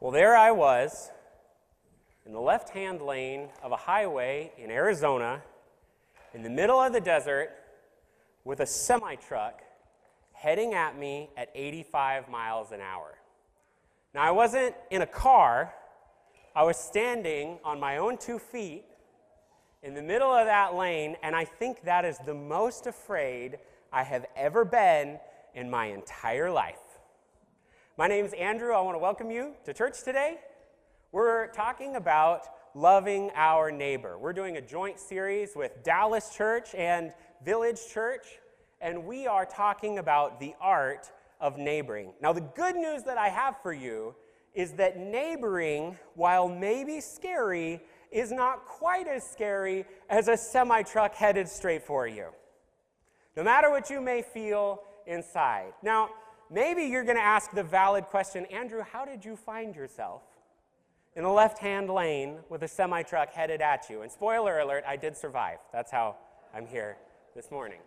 Well, there I was in the left hand lane of a highway in Arizona, in the middle of the desert, with a semi truck heading at me at 85 miles an hour. Now, I wasn't in a car, I was standing on my own two feet in the middle of that lane, and I think that is the most afraid I have ever been in my entire life. My name is Andrew. I want to welcome you to church today. We're talking about loving our neighbor. We're doing a joint series with Dallas Church and Village Church, and we are talking about the art of neighboring. Now, the good news that I have for you is that neighboring, while maybe scary, is not quite as scary as a semi truck headed straight for you. No matter what you may feel inside. Now, maybe you're going to ask the valid question Andrew, how did you find yourself in a left hand lane with a semi truck headed at you? And spoiler alert, I did survive. That's how I'm here this morning.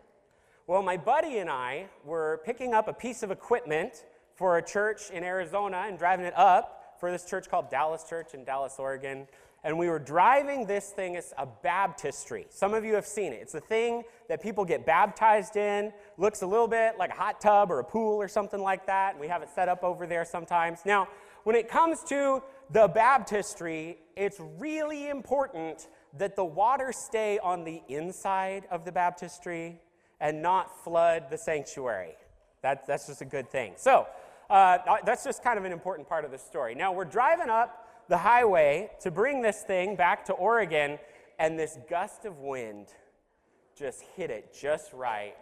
Well, my buddy and I were picking up a piece of equipment for a church in Arizona and driving it up for this church called Dallas Church in Dallas, Oregon and we were driving this thing. It's a baptistry. Some of you have seen it. It's a thing that people get baptized in. Looks a little bit like a hot tub or a pool or something like that. We have it set up over there sometimes. Now, when it comes to the baptistry, it's really important that the water stay on the inside of the baptistry and not flood the sanctuary. That, that's just a good thing. So, uh, that's just kind of an important part of the story. Now, we're driving up the highway to bring this thing back to Oregon, and this gust of wind just hit it just right.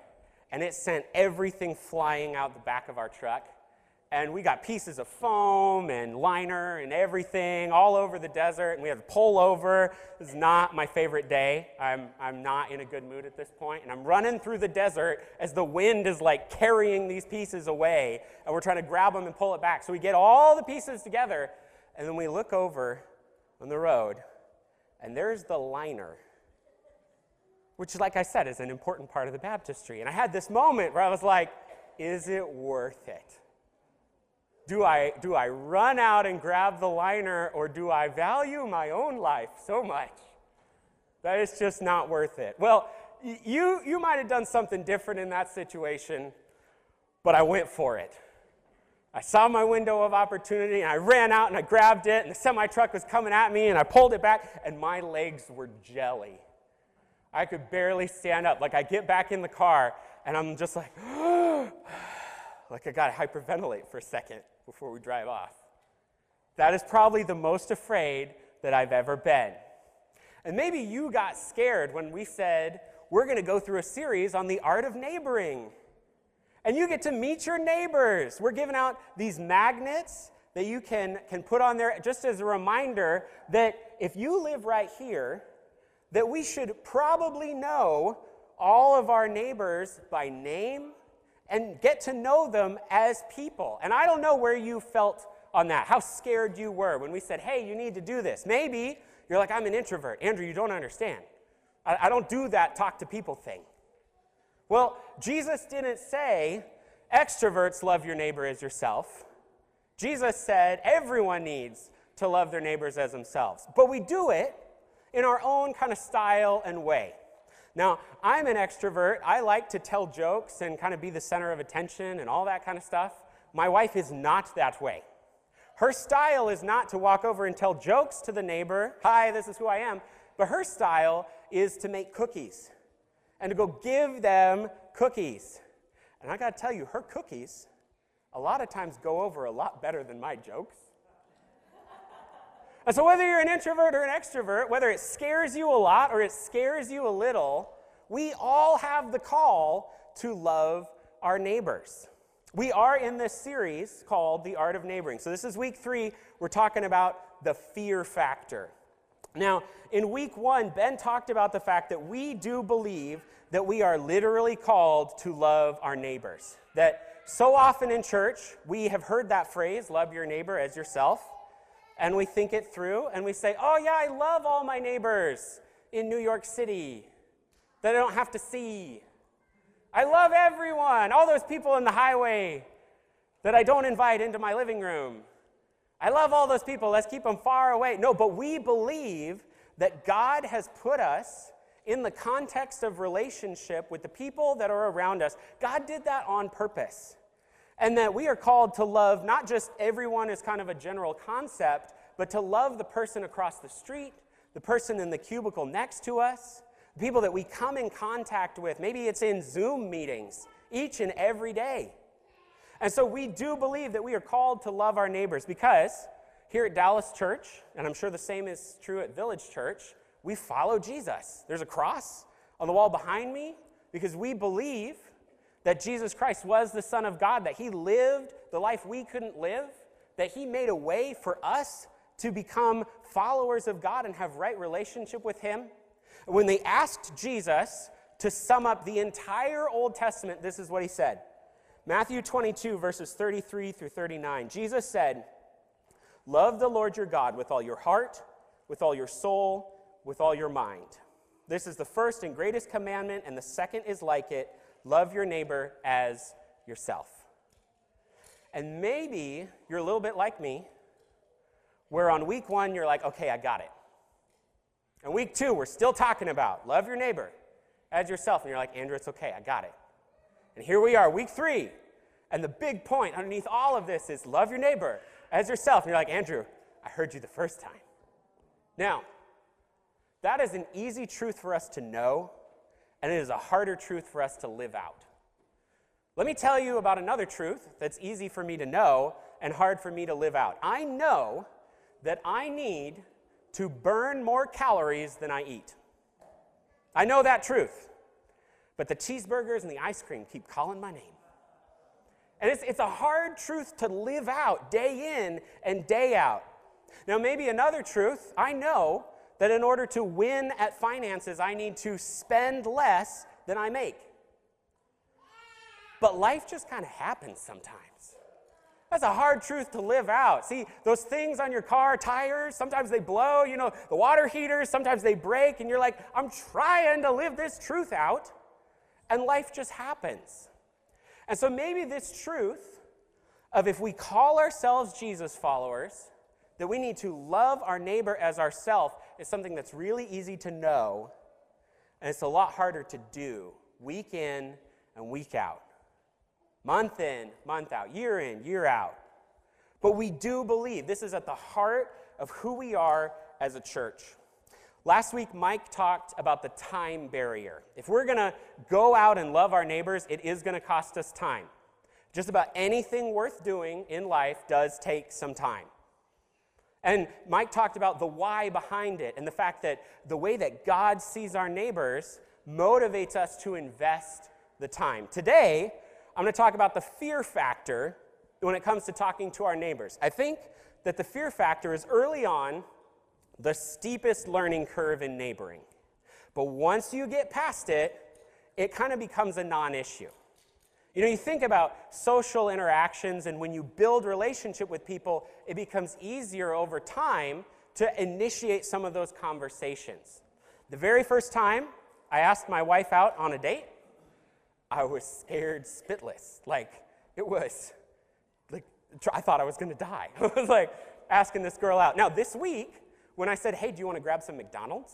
And it sent everything flying out the back of our truck. And we got pieces of foam and liner and everything all over the desert. And we had to pull over. This is not my favorite day. I'm, I'm not in a good mood at this point. And I'm running through the desert as the wind is like carrying these pieces away. And we're trying to grab them and pull it back. So we get all the pieces together. And then we look over on the road, and there's the liner, which, like I said, is an important part of the baptistry. And I had this moment where I was like, is it worth it? Do I, do I run out and grab the liner, or do I value my own life so much that it's just not worth it? Well, you, you might have done something different in that situation, but I went for it. I saw my window of opportunity and I ran out and I grabbed it, and the semi truck was coming at me, and I pulled it back, and my legs were jelly. I could barely stand up. Like, I get back in the car, and I'm just like, like I got to hyperventilate for a second before we drive off. That is probably the most afraid that I've ever been. And maybe you got scared when we said, we're to go through a series on the art of neighboring. And you get to meet your neighbors. We're giving out these magnets that you can, can put on there just as a reminder that if you live right here, that we should probably know all of our neighbors by name and get to know them as people. And I don't know where you felt on that, how scared you were when we said, hey, you need to do this. Maybe you're like, I'm an introvert. Andrew, you don't understand. I, I don't do that talk to people thing. Well, Jesus didn't say, extroverts love your neighbor as yourself. Jesus said, everyone needs to love their neighbors as themselves. But we do it in our own kind of style and way. Now, I'm an extrovert. I like to tell jokes and kind of be the center of attention and all that kind of stuff. My wife is not that way. Her style is not to walk over and tell jokes to the neighbor, hi, this is who I am, but her style is to make cookies and to go give them cookies. And I got to tell you, her cookies a lot of times go over a lot better than my jokes. And so, whether you're an introvert or an extrovert, whether it scares you a lot or it scares you a little, we all have the call to love our neighbors. We are in this series called The Art of Neighboring. So, this is week three. We're talking about the fear factor. Now, in week one, Ben talked about the fact that we do believe that we are literally called to love our neighbors. That so often in church, we have heard that phrase, love your neighbor as yourself, and we think it through and we say, oh, yeah, I love all my neighbors in New York City that I don't have to see. I love everyone, all those people in the highway that I don't invite into my living room. I love all those people. Let's keep them far away. No, but we believe that God has put us in the context of relationship with the people that are around us. God did that on purpose. And that we are called to love not just everyone as kind of a general concept, but to love the person across the street, the person in the cubicle next to us, people that we come in contact with. Maybe it's in Zoom meetings each and every day. And so we do believe that we are called to love our neighbors because here at Dallas Church, and I'm sure the same is true at Village Church, we follow Jesus. There's a cross on the wall behind me because we believe that Jesus Christ was the Son of God, that He lived the life we couldn't live, that He made a way for us to become followers of God and have right relationship with Him. When they asked Jesus to sum up the entire Old Testament, this is what He said Matthew 22, verses 33 through 39. Jesus said, Love the Lord your God with all your heart, with all your soul, with all your mind. This is the first and greatest commandment, and the second is like it love your neighbor as yourself. And maybe you're a little bit like me, where on week one you're like, okay, I got it. And week two, we're still talking about love your neighbor as yourself. And you're like, Andrew, it's okay, I got it. And here we are, week three. And the big point underneath all of this is love your neighbor as yourself. And you're like, Andrew, I heard you the first time. Now, that is an easy truth for us to know, and it is a harder truth for us to live out. Let me tell you about another truth that's easy for me to know and hard for me to live out. I know that I need to burn more calories than I eat. I know that truth. But the cheeseburgers and the ice cream keep calling my name. And it's, it's a hard truth to live out day in and day out. Now, maybe another truth I know that in order to win at finances, I need to spend less than I make. But life just kind of happens sometimes. That's a hard truth to live out. See, those things on your car, tires, sometimes they blow, you know, the water heaters, sometimes they break, and you're like, I'm trying to live this truth out, and life just happens. And so maybe this truth of if we call ourselves Jesus followers, that we need to love our neighbor as ourself is something that's really easy to know, and it's a lot harder to do week in and week out, month in, month out, year in, year out. But we do believe this is at the heart of who we are as a church. Last week, Mike talked about the time barrier. If we're going to go out and love our neighbors, it is going to cost us time. Just about anything worth doing in life does take some time. And Mike talked about the why behind it and the fact that the way that God sees our neighbors motivates us to invest the time. Today, I'm going to talk about the fear factor when it comes to talking to our neighbors. I think that the fear factor is early on the steepest learning curve in neighboring. But once you get past it, it kind of becomes a non issue. You know, you think about social interactions, and when you build relationship with people, it becomes easier over time to initiate some of those conversations. The very first time I asked my wife out on a date, I was scared spitless. Like, it was, like, I thought I was going to die. I was like asking this girl out. Now, this week, when I said, hey, do you want to grab some McDonald's?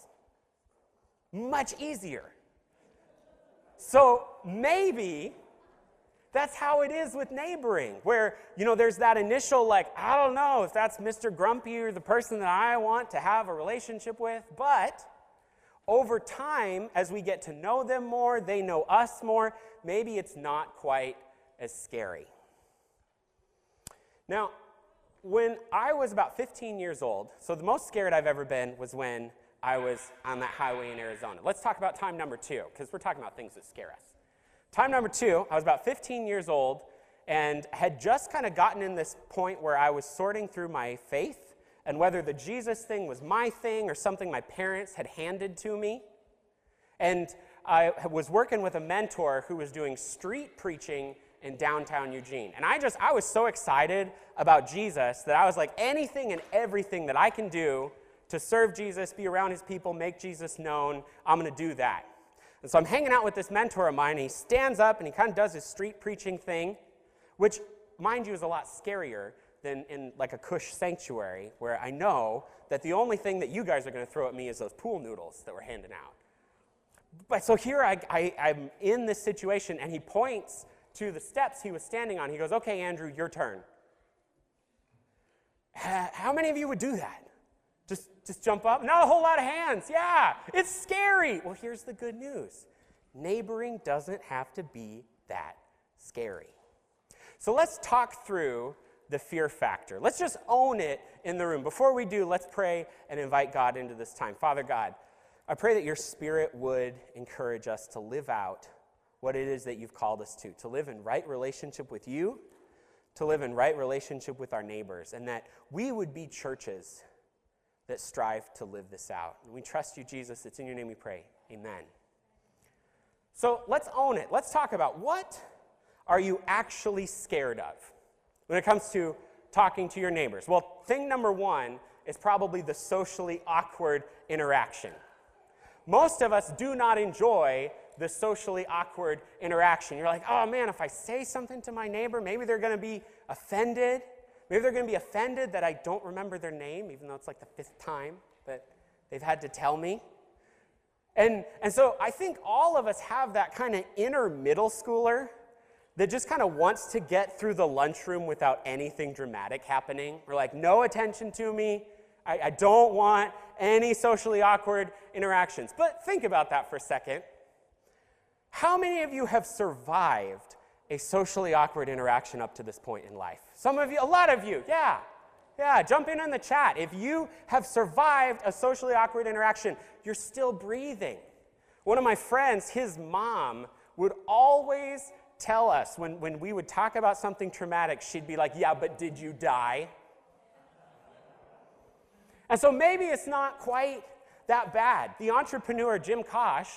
Much easier. So maybe that's how it is with neighboring, where, you know, there's that initial, like, I don't know if that's Mr. Grumpy or the person that I want to have a relationship with, but over time, as we get to know them more, they know us more, maybe it's not quite as scary. Now, when I was about 15 years old, so the most scared I've ever been was when I was on that highway in Arizona. Let's talk about time number two, because we're talking about things that scare us. Time number two, I was about 15 years old and had just kind of gotten in this point where I was sorting through my faith and whether the Jesus thing was my thing or something my parents had handed to me. And I was working with a mentor who was doing street preaching in downtown Eugene. And I just, I was so excited about Jesus that I was like, anything and everything that I can do to serve Jesus, be around his people, make Jesus known, I'm going to do that. And so I'm hanging out with this mentor of mine, and he stands up and he kind of does his street preaching thing, which, mind you, is a lot scarier than in like a cush sanctuary where I know that the only thing that you guys are going to throw at me is those pool noodles that we're handing out. But so here I, I, I'm in this situation, and he points to the steps he was standing on. He goes, Okay, Andrew, your turn. How many of you would do that? Just, jump up? Not a whole lot of hands. Yeah, it's scary. Well, here's the good news neighboring doesn't have to be that scary. So let's talk through the fear factor. Let's just own it in the room. Before we do, let's pray and invite God into this time. Father God, I pray that your spirit would encourage us to live out what it is that you've called us to, to live in right relationship with you, to live in right relationship with our neighbors, and that we would be churches that strive to live this out. And we trust you, Jesus. It's in your name we pray. Amen. So let's own it. Let's talk about what are you actually scared of when it comes to talking to your neighbors? Well, thing number one is probably the socially awkward interaction. Most of us do not enjoy the socially awkward interaction. You're like, oh man, if I say something to my neighbor, maybe they're going to be offended. Maybe they're going to be offended that I don't remember their name, even though it's like the fifth time that they've had to tell me. And, and so I think all of us have that kind of inner middle schooler that just kind of wants to get through the lunchroom without anything dramatic happening. We're like, no attention to me. I, I don't want any socially awkward interactions. But think about that for a second. How many of you have survived a socially awkward interaction up to this point in life? Some of you, a lot of you, yeah. Yeah, jump in on the chat. If you have survived a socially awkward interaction, you're still breathing. One of my friends, his mom, would always tell us when, when we would talk about something traumatic, she'd be like, Yeah, but did you die? And so maybe it's not quite that bad. The entrepreneur Jim Koch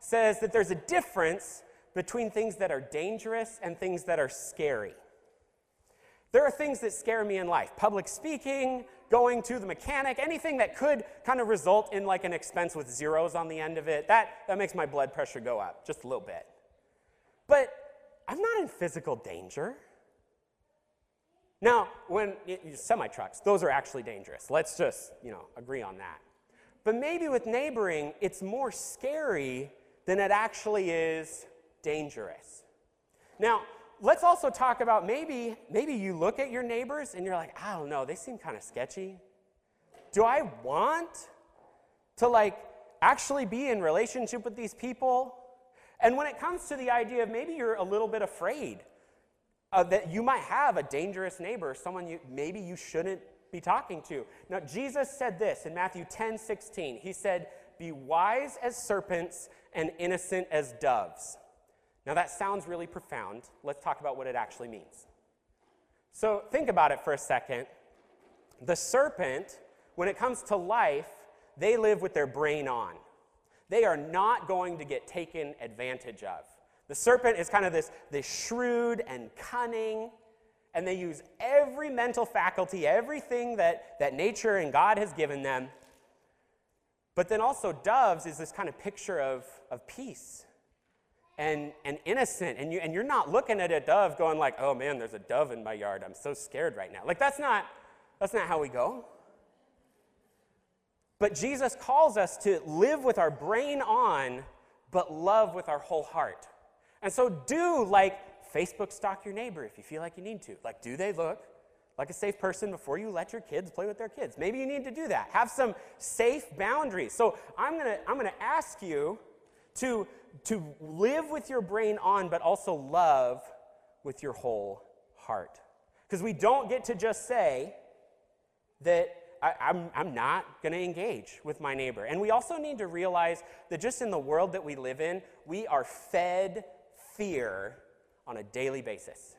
says that there's a difference between things that are dangerous and things that are scary. There are things that scare me in life public speaking, going to the mechanic, anything that could kind of result in like an expense with zeros on the end of it. That, that makes my blood pressure go up just a little bit. But I'm not in physical danger. Now, when semi trucks, those are actually dangerous. Let's just, you know, agree on that. But maybe with neighboring, it's more scary than it actually is dangerous. Now, let's also talk about maybe maybe you look at your neighbors and you're like, I don't know, they seem kind of sketchy. Do I want to like actually be in relationship with these people? And when it comes to the idea of maybe you're a little bit afraid uh, that you might have a dangerous neighbor, someone you maybe you shouldn't be talking to. Now, Jesus said this in Matthew 10 16. He said, Be wise as serpents and innocent as doves. Now, that sounds really profound. Let's talk about what it actually means. So, think about it for a second. The serpent, when it comes to life, they live with their brain on. They are not going to get taken advantage of. The serpent is kind of this, this shrewd and cunning, and they use every mental faculty, everything that, that nature and God has given them. But then also, doves is this kind of picture of, of peace and, and innocent. And, you, and you're not looking at a dove going like, oh man, there's a dove in my yard. I'm so scared right now. Like, that's not, that's not how we go. But Jesus calls us to live with our brain on, but love with our whole heart. And so do like Facebook stalk your neighbor if you feel like you need to. Like, do they look like a safe person before you let your kids play with their kids? Maybe you need to do that. Have some safe boundaries. So I'm gonna, I'm gonna ask you to, to live with your brain on, but also love with your whole heart. Because we don't get to just say that I, am I'm, I'm not going to engage with my neighbor. And we also need to realize that just in the world that we live in, we are fed fear on a daily basis.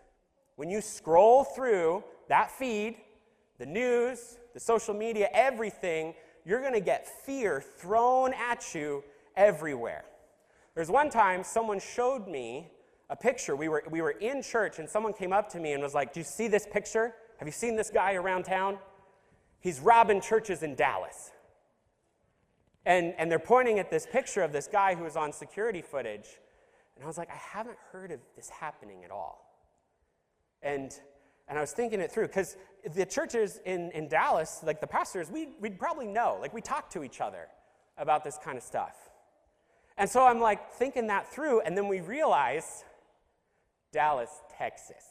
When you scroll through that feed, the news, the social media, everything, you're going to get fear thrown at you everywhere. There's one time someone showed me a picture. We were, we were in church and someone came up to me and was like, Do you see this picture? Have you seen this guy around town? He's robbing churches in Dallas. And, and they're pointing at this picture of this guy who was on security footage. And I was like, I haven't heard of this happening at all. And, And I was thinking it through because the churches in, in Dallas, like the pastors, we, we'd probably know. Like we talk to each other about this kind of stuff. And so I'm like thinking that through, and then we realize Dallas, Texas.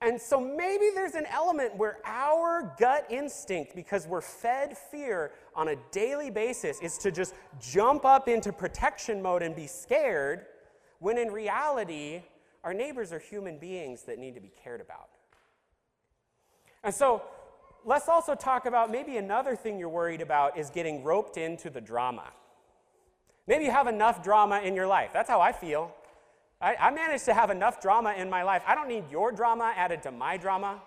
And so maybe there's an element where our gut instinct, because we're fed fear on a daily basis, is to just jump up into protection mode and be scared, when in reality, our neighbors are human beings that need to be cared about. And so let's also talk about maybe another thing you're worried about is getting roped into the drama. Maybe you have enough drama in your life. That's how I feel. I, I managed to have enough drama in my life. I don't need your drama added to my drama.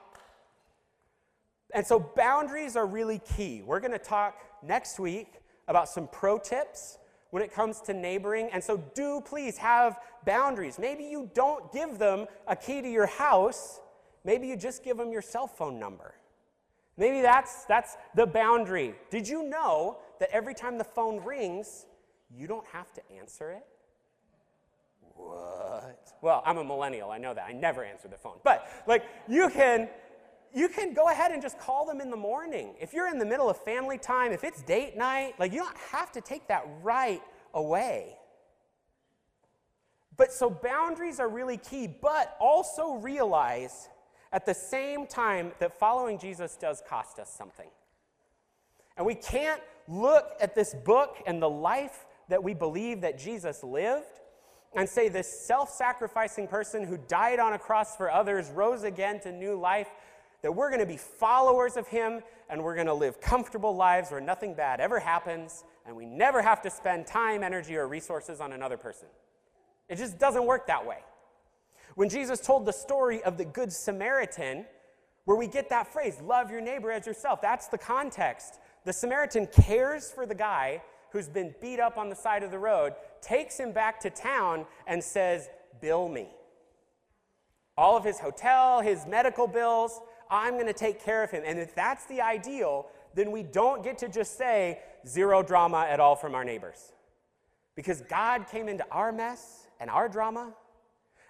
And so boundaries are really key. We're going to talk next week about some pro tips when it comes to neighboring. And so do please have boundaries. Maybe you don't give them a key to your house, maybe you just give them your cell phone number. Maybe that's, that's the boundary. Did you know that every time the phone rings, you don't have to answer it? What? Well, I'm a millennial, I know that. I never answer the phone. But like you can you can go ahead and just call them in the morning. If you're in the middle of family time, if it's date night, like you don't have to take that right away. But so boundaries are really key, but also realize at the same time that following Jesus does cost us something. And we can't look at this book and the life that we believe that Jesus lived and say this self sacrificing person who died on a cross for others rose again to new life, that we're going to be followers of him and we're going to live comfortable lives where nothing bad ever happens and we never have to spend time, energy, or resources on another person. It just doesn't work that way. When Jesus told the story of the Good Samaritan, where we get that phrase, love your neighbor as yourself, that's the context. The Samaritan cares for the guy who's been beat up on the side of the road, takes him back to town, and says, Bill me. All of his hotel, his medical bills, I'm going to take care of him. And if that's the ideal, then we don't get to just say zero drama at all from our neighbors. Because God came into our mess and our drama.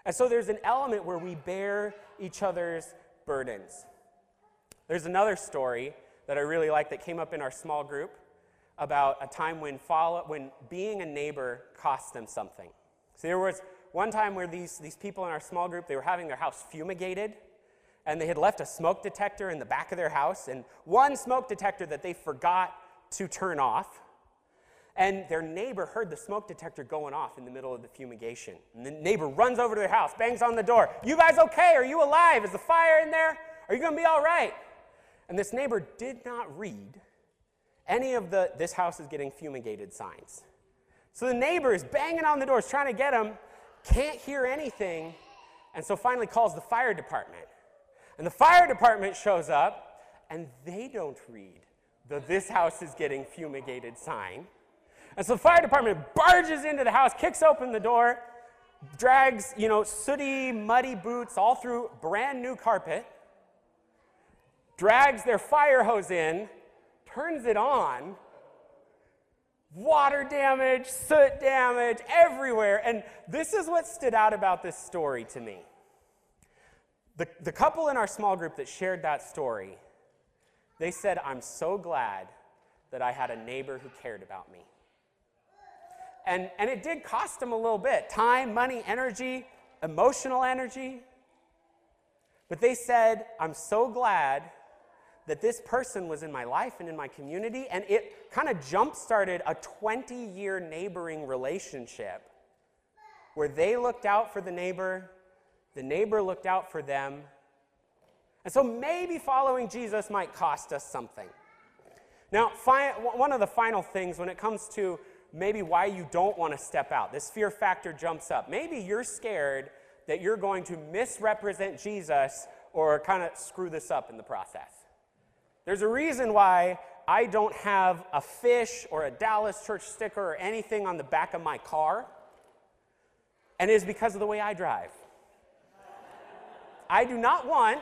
And so there's an element where we bear each other's burdens. There's another story that I really like that came up in our small group about a time when, follow, when being a neighbor cost them something. So there was one time where these, these people in our small group, they were having their house fumigated, and they had left a smoke detector in the back of their house, and one smoke detector that they forgot to turn off. And their neighbor heard the smoke detector going off in the middle of the fumigation. And the neighbor runs over to their house, bangs on the door. You guys okay? Are you alive? Is the fire in there? Are you going to be all right? And this neighbor did not read any of the this house is getting fumigated signs. So the neighbor is banging on the doors trying to get him, can't hear anything, and so finally calls the fire department. And the fire department shows up, and they don't read the this house is getting fumigated sign. And so the fire department barges into the house, kicks open the door, drags, you know, sooty, muddy boots all through brand new carpet, drags their fire hose in, turns it on, water damage, soot damage everywhere. And this is what stood out about this story to me. The, the couple in our small group that shared that story, they said, I'm so glad that I had a neighbor who cared about me. And, and it did cost them a little bit time, money, energy, emotional energy. But they said, I'm so glad that this person was in my life and in my community, and it kind of jump started a 20 year neighboring relationship where they looked out for the neighbor, the neighbor looked out for them. And so maybe following Jesus might cost us something. Now, fi- one of the final things when it comes to maybe why you don't want to step out, this fear factor jumps up. Maybe you're scared that you're going to misrepresent Jesus or kind of screw this up in the process. There's a reason why I don't have a fish or a Dallas church sticker or anything on the back of my car, and it is because of the way I drive. I do not want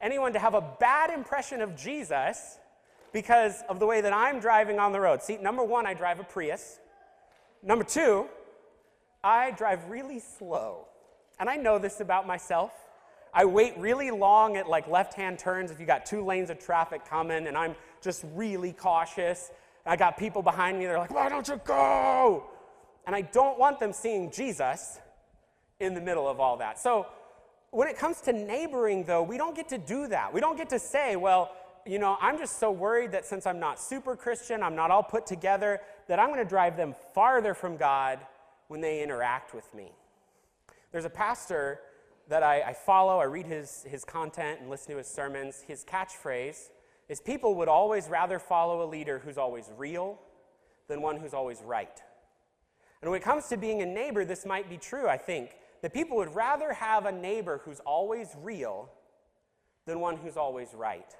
anyone to have a bad impression of Jesus because of the way that I'm driving on the road. See, number one, I drive a Prius. Number two, I drive really slow. And I know this about myself. I wait really long at like left hand turns if you got two lanes of traffic coming, and I'm just really cautious. I got people behind me, they're like, why don't you go? And I don't want them seeing Jesus in the middle of all that. So when it comes to neighboring, though, we don't get to do that. We don't get to say, well, you know, I'm just so worried that since I'm not super Christian, I'm not all put together, that I'm going to drive them farther from God when they interact with me. There's a pastor that I, I, follow, I read his, his content and listen to his sermons. His catchphrase is people would always rather follow a leader who's always real than one who's always right. And when it comes to being a neighbor, this might be true, I think, that people would rather have a neighbor who's always real than one who's always right.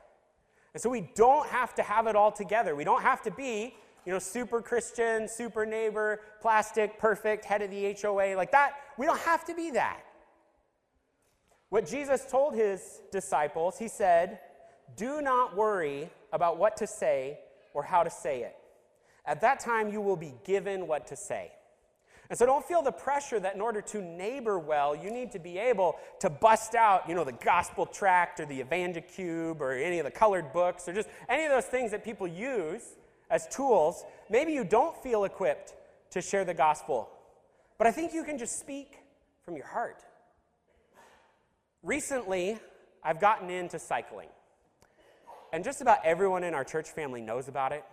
And so we don't have to have it all together. We don't have to be, you know, super Christian, super neighbor, plastic, perfect, head of the HOA, like that. We don't have to be that. What Jesus told his disciples, he said, Do not worry about what to say or how to say it. At that time, you will be given what to say. And so don't feel the pressure that in order to neighbor well, you need to be able to bust out, you know, the gospel tract or the Evangelicube or any of the colored books or just any of those things that people use as tools. Maybe you don't feel equipped to share the gospel, but I think you can just speak from your heart. Recently, I've gotten into cycling. And just about everyone in our church family knows about it.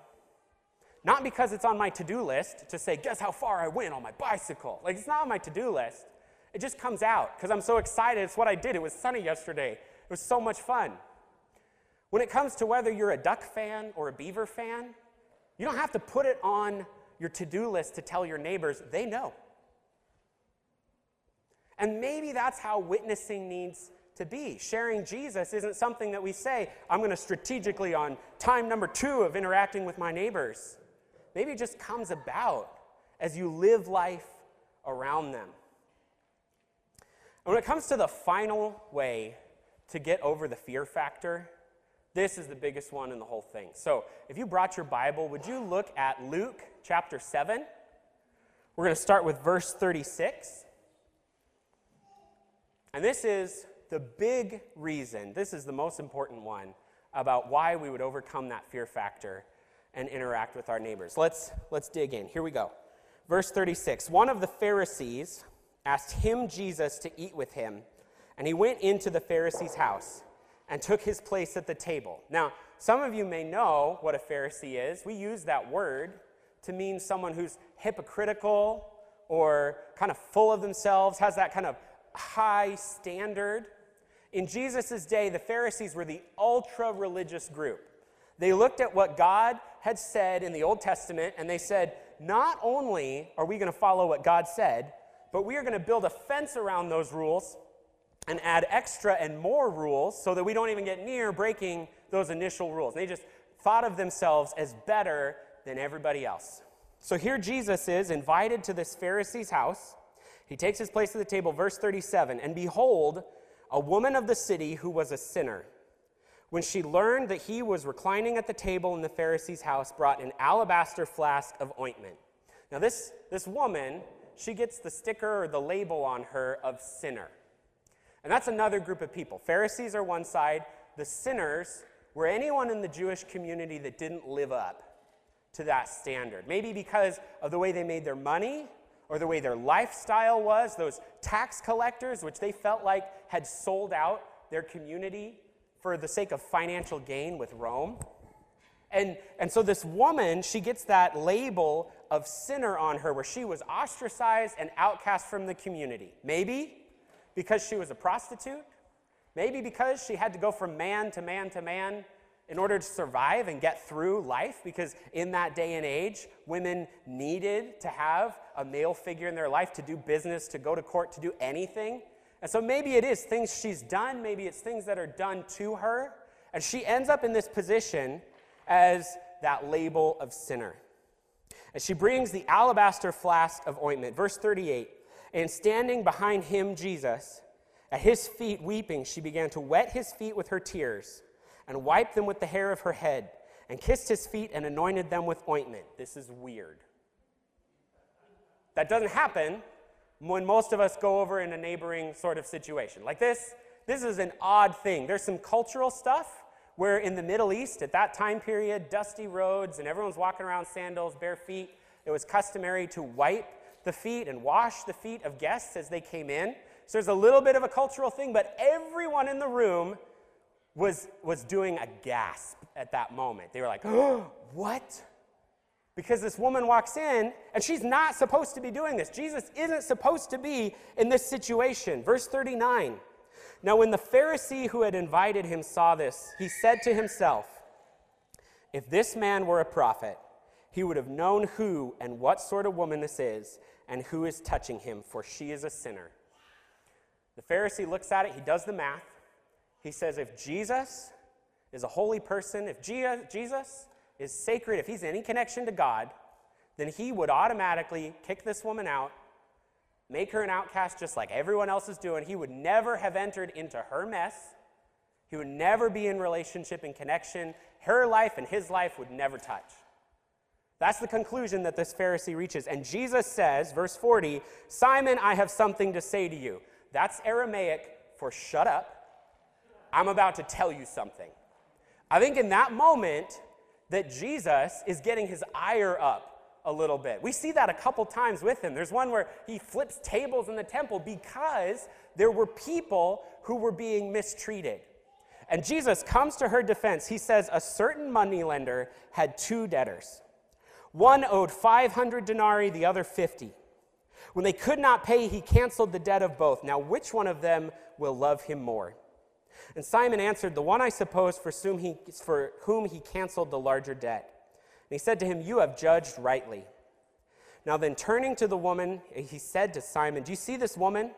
Not because it's on my to do list to say, guess how far I went on my bicycle. Like, it's not on my to do list. It just comes out because I'm so excited. It's what I did. It was sunny yesterday. It was so much fun. When it comes to whether you're a duck fan or a beaver fan, you don't have to put it on your to do list to tell your neighbors, they know. And maybe that's how witnessing needs to be. Sharing Jesus isn't something that we say, I'm going to strategically on time number two of interacting with my neighbors. Maybe it just comes about as you live life around them. And when it comes to the final way to get over the fear factor, this is the biggest one in the whole thing. So, if you brought your Bible, would you look at Luke chapter 7? We're going to start with verse 36. And this is the big reason, this is the most important one about why we would overcome that fear factor and interact with our neighbors. Let's, let's dig in. Here we go. Verse 36 One of the Pharisees asked him, Jesus, to eat with him, and he went into the Pharisee's house and took his place at the table. Now, some of you may know what a Pharisee is. We use that word to mean someone who's hypocritical or kind of full of themselves, has that kind of high standard. In Jesus' day, the Pharisees were the ultra religious group. They looked at what God had said in the Old Testament and they said, not only are we going to follow what God said, but we are going to build a fence around those rules and add extra and more rules so that we don't even get near breaking those initial rules. They just thought of themselves as better than everybody else. So here Jesus is invited to this Pharisee's house. He takes his place at the table, verse 37 And behold, a woman of the city who was a sinner when she learned that he was reclining at the table in the Pharisee's house, brought an alabaster flask of ointment. Now, this, this woman, she gets the sticker or the label on her of sinner. And that's another group of people. Pharisees are one side, the sinners were anyone in the Jewish community that didn't live up to that standard. Maybe because of the way they made their money or the way their lifestyle was, those tax collectors, which they felt like had sold out their community for the sake of financial gain with Rome. And, and so this woman, she gets that label of sinner on her where she was ostracized and outcast from the community. Maybe because she was a prostitute. Maybe because she had to go from man to man to man in order to survive and get through life, because in that day and age, women needed to have a male figure in their life to do business, to go to court, to do anything. And so maybe it is things she's done, maybe it's things that are done to her. And she ends up in this position as that label of sinner. And she brings the alabaster flask of ointment. Verse 38 And standing behind him, Jesus, at his feet weeping, she began to wet his feet with her tears and wiped them with the hair of her head and kissed his feet and anointed them with ointment. This is weird. That doesn't happen when most of us go over in a neighboring sort of situation. Like this, this is an odd thing. There's some cultural stuff where in the Middle East, at that time period, dusty roads and everyone's walking around sandals, bare feet. It was customary to wipe the feet and wash the feet of guests as they came in. So there's a little bit of a cultural thing, but everyone in the room was, was doing a gasp at that moment. They were like, oh, what? Because this woman walks in and she's not supposed to be doing this. Jesus isn't supposed to be in this situation. Verse 39. Now, when the Pharisee who had invited him saw this, he said to himself, If this man were a prophet, he would have known who and what sort of woman this is and who is touching him, for she is a sinner. The Pharisee looks at it, he does the math. He says, If Jesus is a holy person, if Jesus is sacred, if he's any connection to God, then he would automatically kick this woman out make her an outcast just like everyone else is doing. He would never have entered into her mess. He would never be in relationship and connection. Her life and his life would never touch. That's the conclusion that this Pharisee reaches. And Jesus says, verse 40, Simon, I have something to say to you. That's Aramaic for shut up. I'm about to tell you something. I think in that moment that Jesus is getting his ire up a little bit. We see that a couple times with him. There's one where he flips tables in the temple because there were people who were being mistreated. And Jesus comes to her defense. He says, A certain moneylender had two debtors. One owed 500 denarii, the other 50. When they could not pay, he canceled the debt of both. Now, which one of them will love him more? And Simon answered, The one I suppose for whom he, for whom he canceled the larger debt. And he said to him, You have judged rightly. Now then, turning to the woman, he said to Simon, Do you see this woman?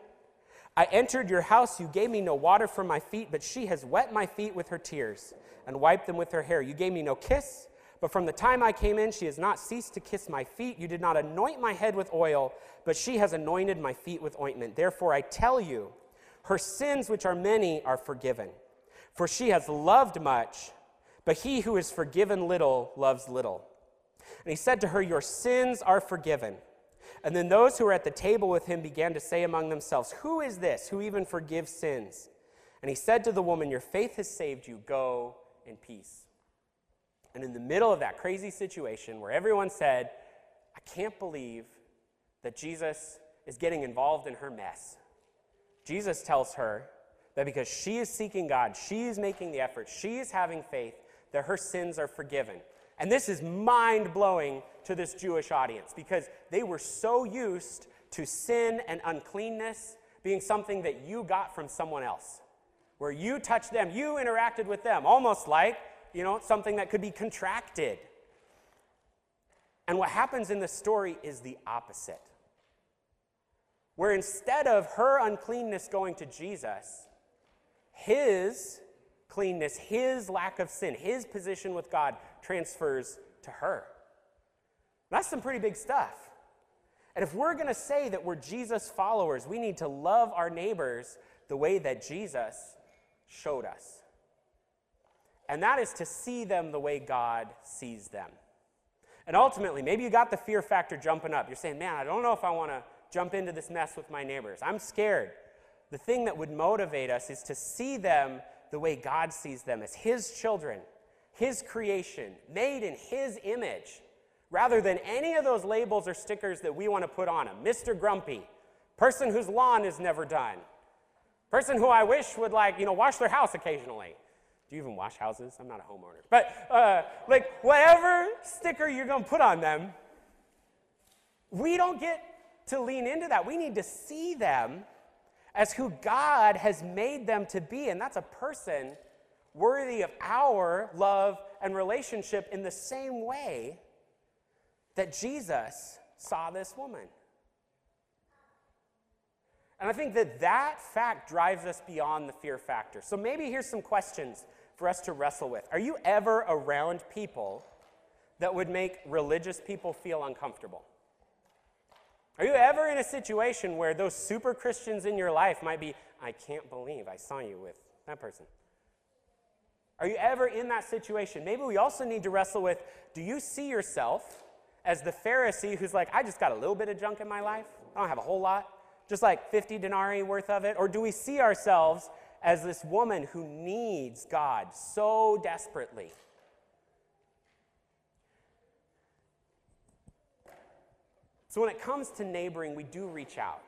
I entered your house. You gave me no water for my feet, but she has wet my feet with her tears and wiped them with her hair. You gave me no kiss, but from the time I came in, she has not ceased to kiss my feet. You did not anoint my head with oil, but she has anointed my feet with ointment. Therefore, I tell you, her sins, which are many, are forgiven. For she has loved much but he who is forgiven little loves little. And he said to her, Your sins are forgiven. And then those who were at the table with him began to say among themselves, Who is this who even forgives sins? And he said to the woman, Your faith has saved you. Go in peace. And in the middle of that crazy situation where everyone said, I can't believe that Jesus is getting involved in her mess, Jesus tells her that because she is seeking God, she is making the effort, she is having faith, that her sins are forgiven. And this is mind blowing to this Jewish audience because they were so used to sin and uncleanness being something that you got from someone else, where you touched them, you interacted with them, almost like, you know, something that could be contracted. And what happens in the story is the opposite. Where instead of her uncleanness going to Jesus, his cleanness, his lack of sin, his position with God transfers to her. That's some pretty big stuff. And if we're going to say that we're Jesus followers, we need to love our neighbors the way that Jesus showed us. And that is to see them the way God sees them. And ultimately, maybe you got the fear factor jumping up. You're saying, man, I don't know if I want to jump into this mess with my neighbors. I'm scared. The thing that would motivate us is to see them the way God sees them as His children, His creation, made in His image, rather than any of those labels or stickers that we want to put on them. Mr. Grumpy, person whose lawn is never done, person who I wish would, like, you know, wash their house occasionally. Do you even wash houses? I'm not a homeowner. But, uh, like, whatever sticker you're going to put on them, we don't get to lean into that. We need to see them as who God has made them to be. And that's a person worthy of our love and relationship in the same way that Jesus saw this woman. And I think that that fact drives us beyond the fear factor. So maybe here's some questions for us to wrestle with. Are you ever around people that would make religious people feel uncomfortable? Are you ever in a situation where those super Christians in your life might be, I can't believe I saw you with that person? Are you ever in that situation? Maybe we also need to wrestle with do you see yourself as the Pharisee who's like, I just got a little bit of junk in my life? I don't have a whole lot. just like 50 denarii worth of it? Or do we see ourselves as this woman who needs God so desperately? So, when it comes to neighboring, we do reach out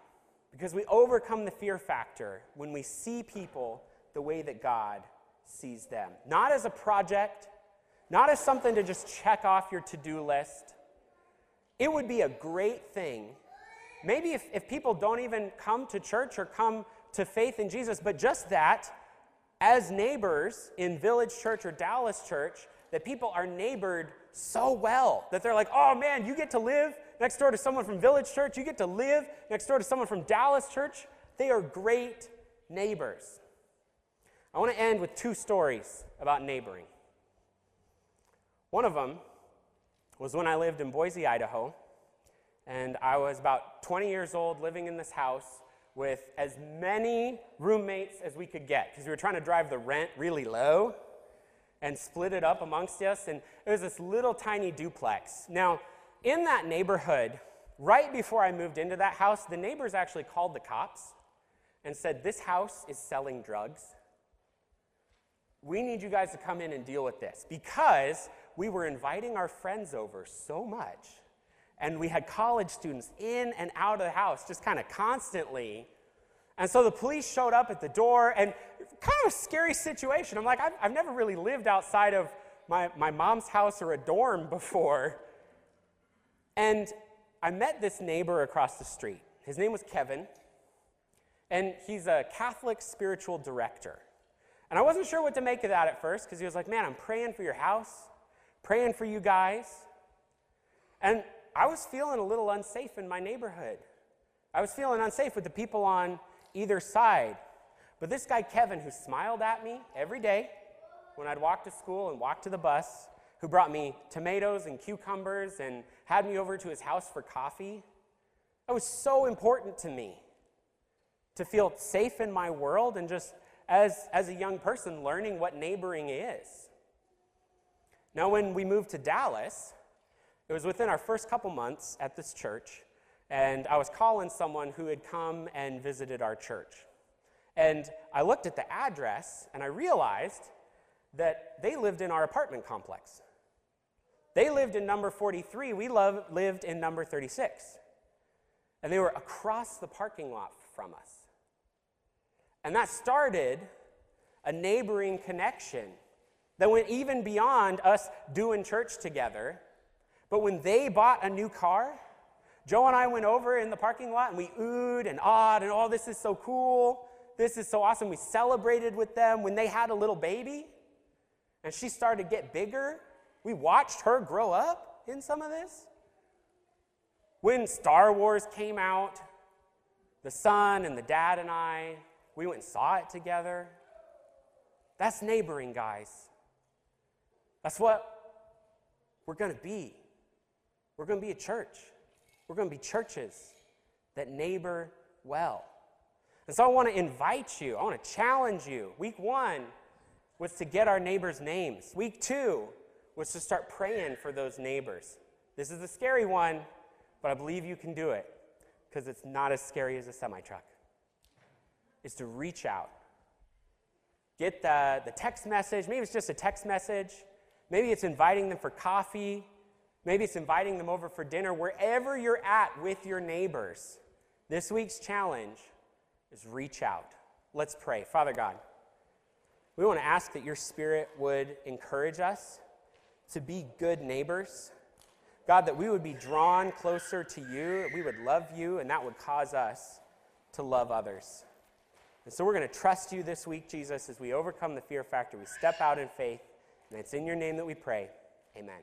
because we overcome the fear factor when we see people the way that God sees them. Not as a project, not as something to just check off your to do list. It would be a great thing. Maybe if, if people don't even come to church or come to faith in Jesus, but just that, as neighbors in Village Church or Dallas Church, that people are neighbored so well that they're like, oh man, you get to live next door to someone from Village Church, you get to live next door to someone from Dallas Church. They are great neighbors. I want to end with two stories about neighboring. One of them was when I lived in Boise, Idaho, and I was about 20 years old living in this house with as many roommates as we could get because we were trying to drive the rent really low and split it up amongst us. And it was this little tiny duplex. Now, in that neighborhood, right before I moved into that house, the neighbors actually called the cops and said, This house is selling drugs. We need you guys to come in and deal with this because we were inviting our friends over so much. And we had college students in and out of the house just kind of constantly. And so the police showed up at the door, and kind of a scary situation. I'm like, I've, I've never really lived outside of my, my mom's house or a dorm before. And I met this neighbor across the street. His name was Kevin, and he's a Catholic spiritual director. And I wasn't sure what to make of that at first because he was like, Man, I'm praying for your house, praying for you guys. And I was feeling a little unsafe in my neighborhood. I was feeling unsafe with the people on either side. But this guy, Kevin, who smiled at me every day when I'd walk to school and walk to the bus, who brought me tomatoes and cucumbers and had me over to his house for coffee, that was so important to me to feel safe in my world and just as, as a young person learning what neighboring is. Now, when we moved to Dallas, it was within our first couple months at this church, and I was calling someone who had come and visited our church. And I looked at the address and I realized that they lived in our apartment complex. They lived in number 43, we love, lived in number 36. And they were across the parking lot from us. And that started a neighboring connection that went even beyond us doing church together. But when they bought a new car, Joe and I went over in the parking lot and we oohed and awed and oh, this is so cool. This is so awesome. We celebrated with them when they had a little baby and she started to get bigger we watched her grow up in some of this. When Star Wars came out, the son and the dad and I, we went and saw it together. That's neighboring, guys. That's what we're going to be. We're going to be a church. We're going to be churches that neighbor well. And so I want to invite you, I want to challenge you. Week one was to get our neighbors' names. Week two was to start praying for those neighbors. This is a scary one, but I believe you can do it because it's not as scary as a semi truck. Is to reach out. Get the, the text message. Maybe it's just a text message. Maybe it's inviting them for coffee. Maybe it's inviting them over for dinner. Wherever you're at with your neighbors, this week's challenge is reach out. Let's pray. Father God, we want to ask that your spirit would encourage us to be good neighbors. God, that we would be drawn closer to you, that we would love you, and that would cause us to love others. And so we're going to trust you this week, Jesus, as we overcome the fear factor. We step out in faith, and it's in your name that we pray. Amen.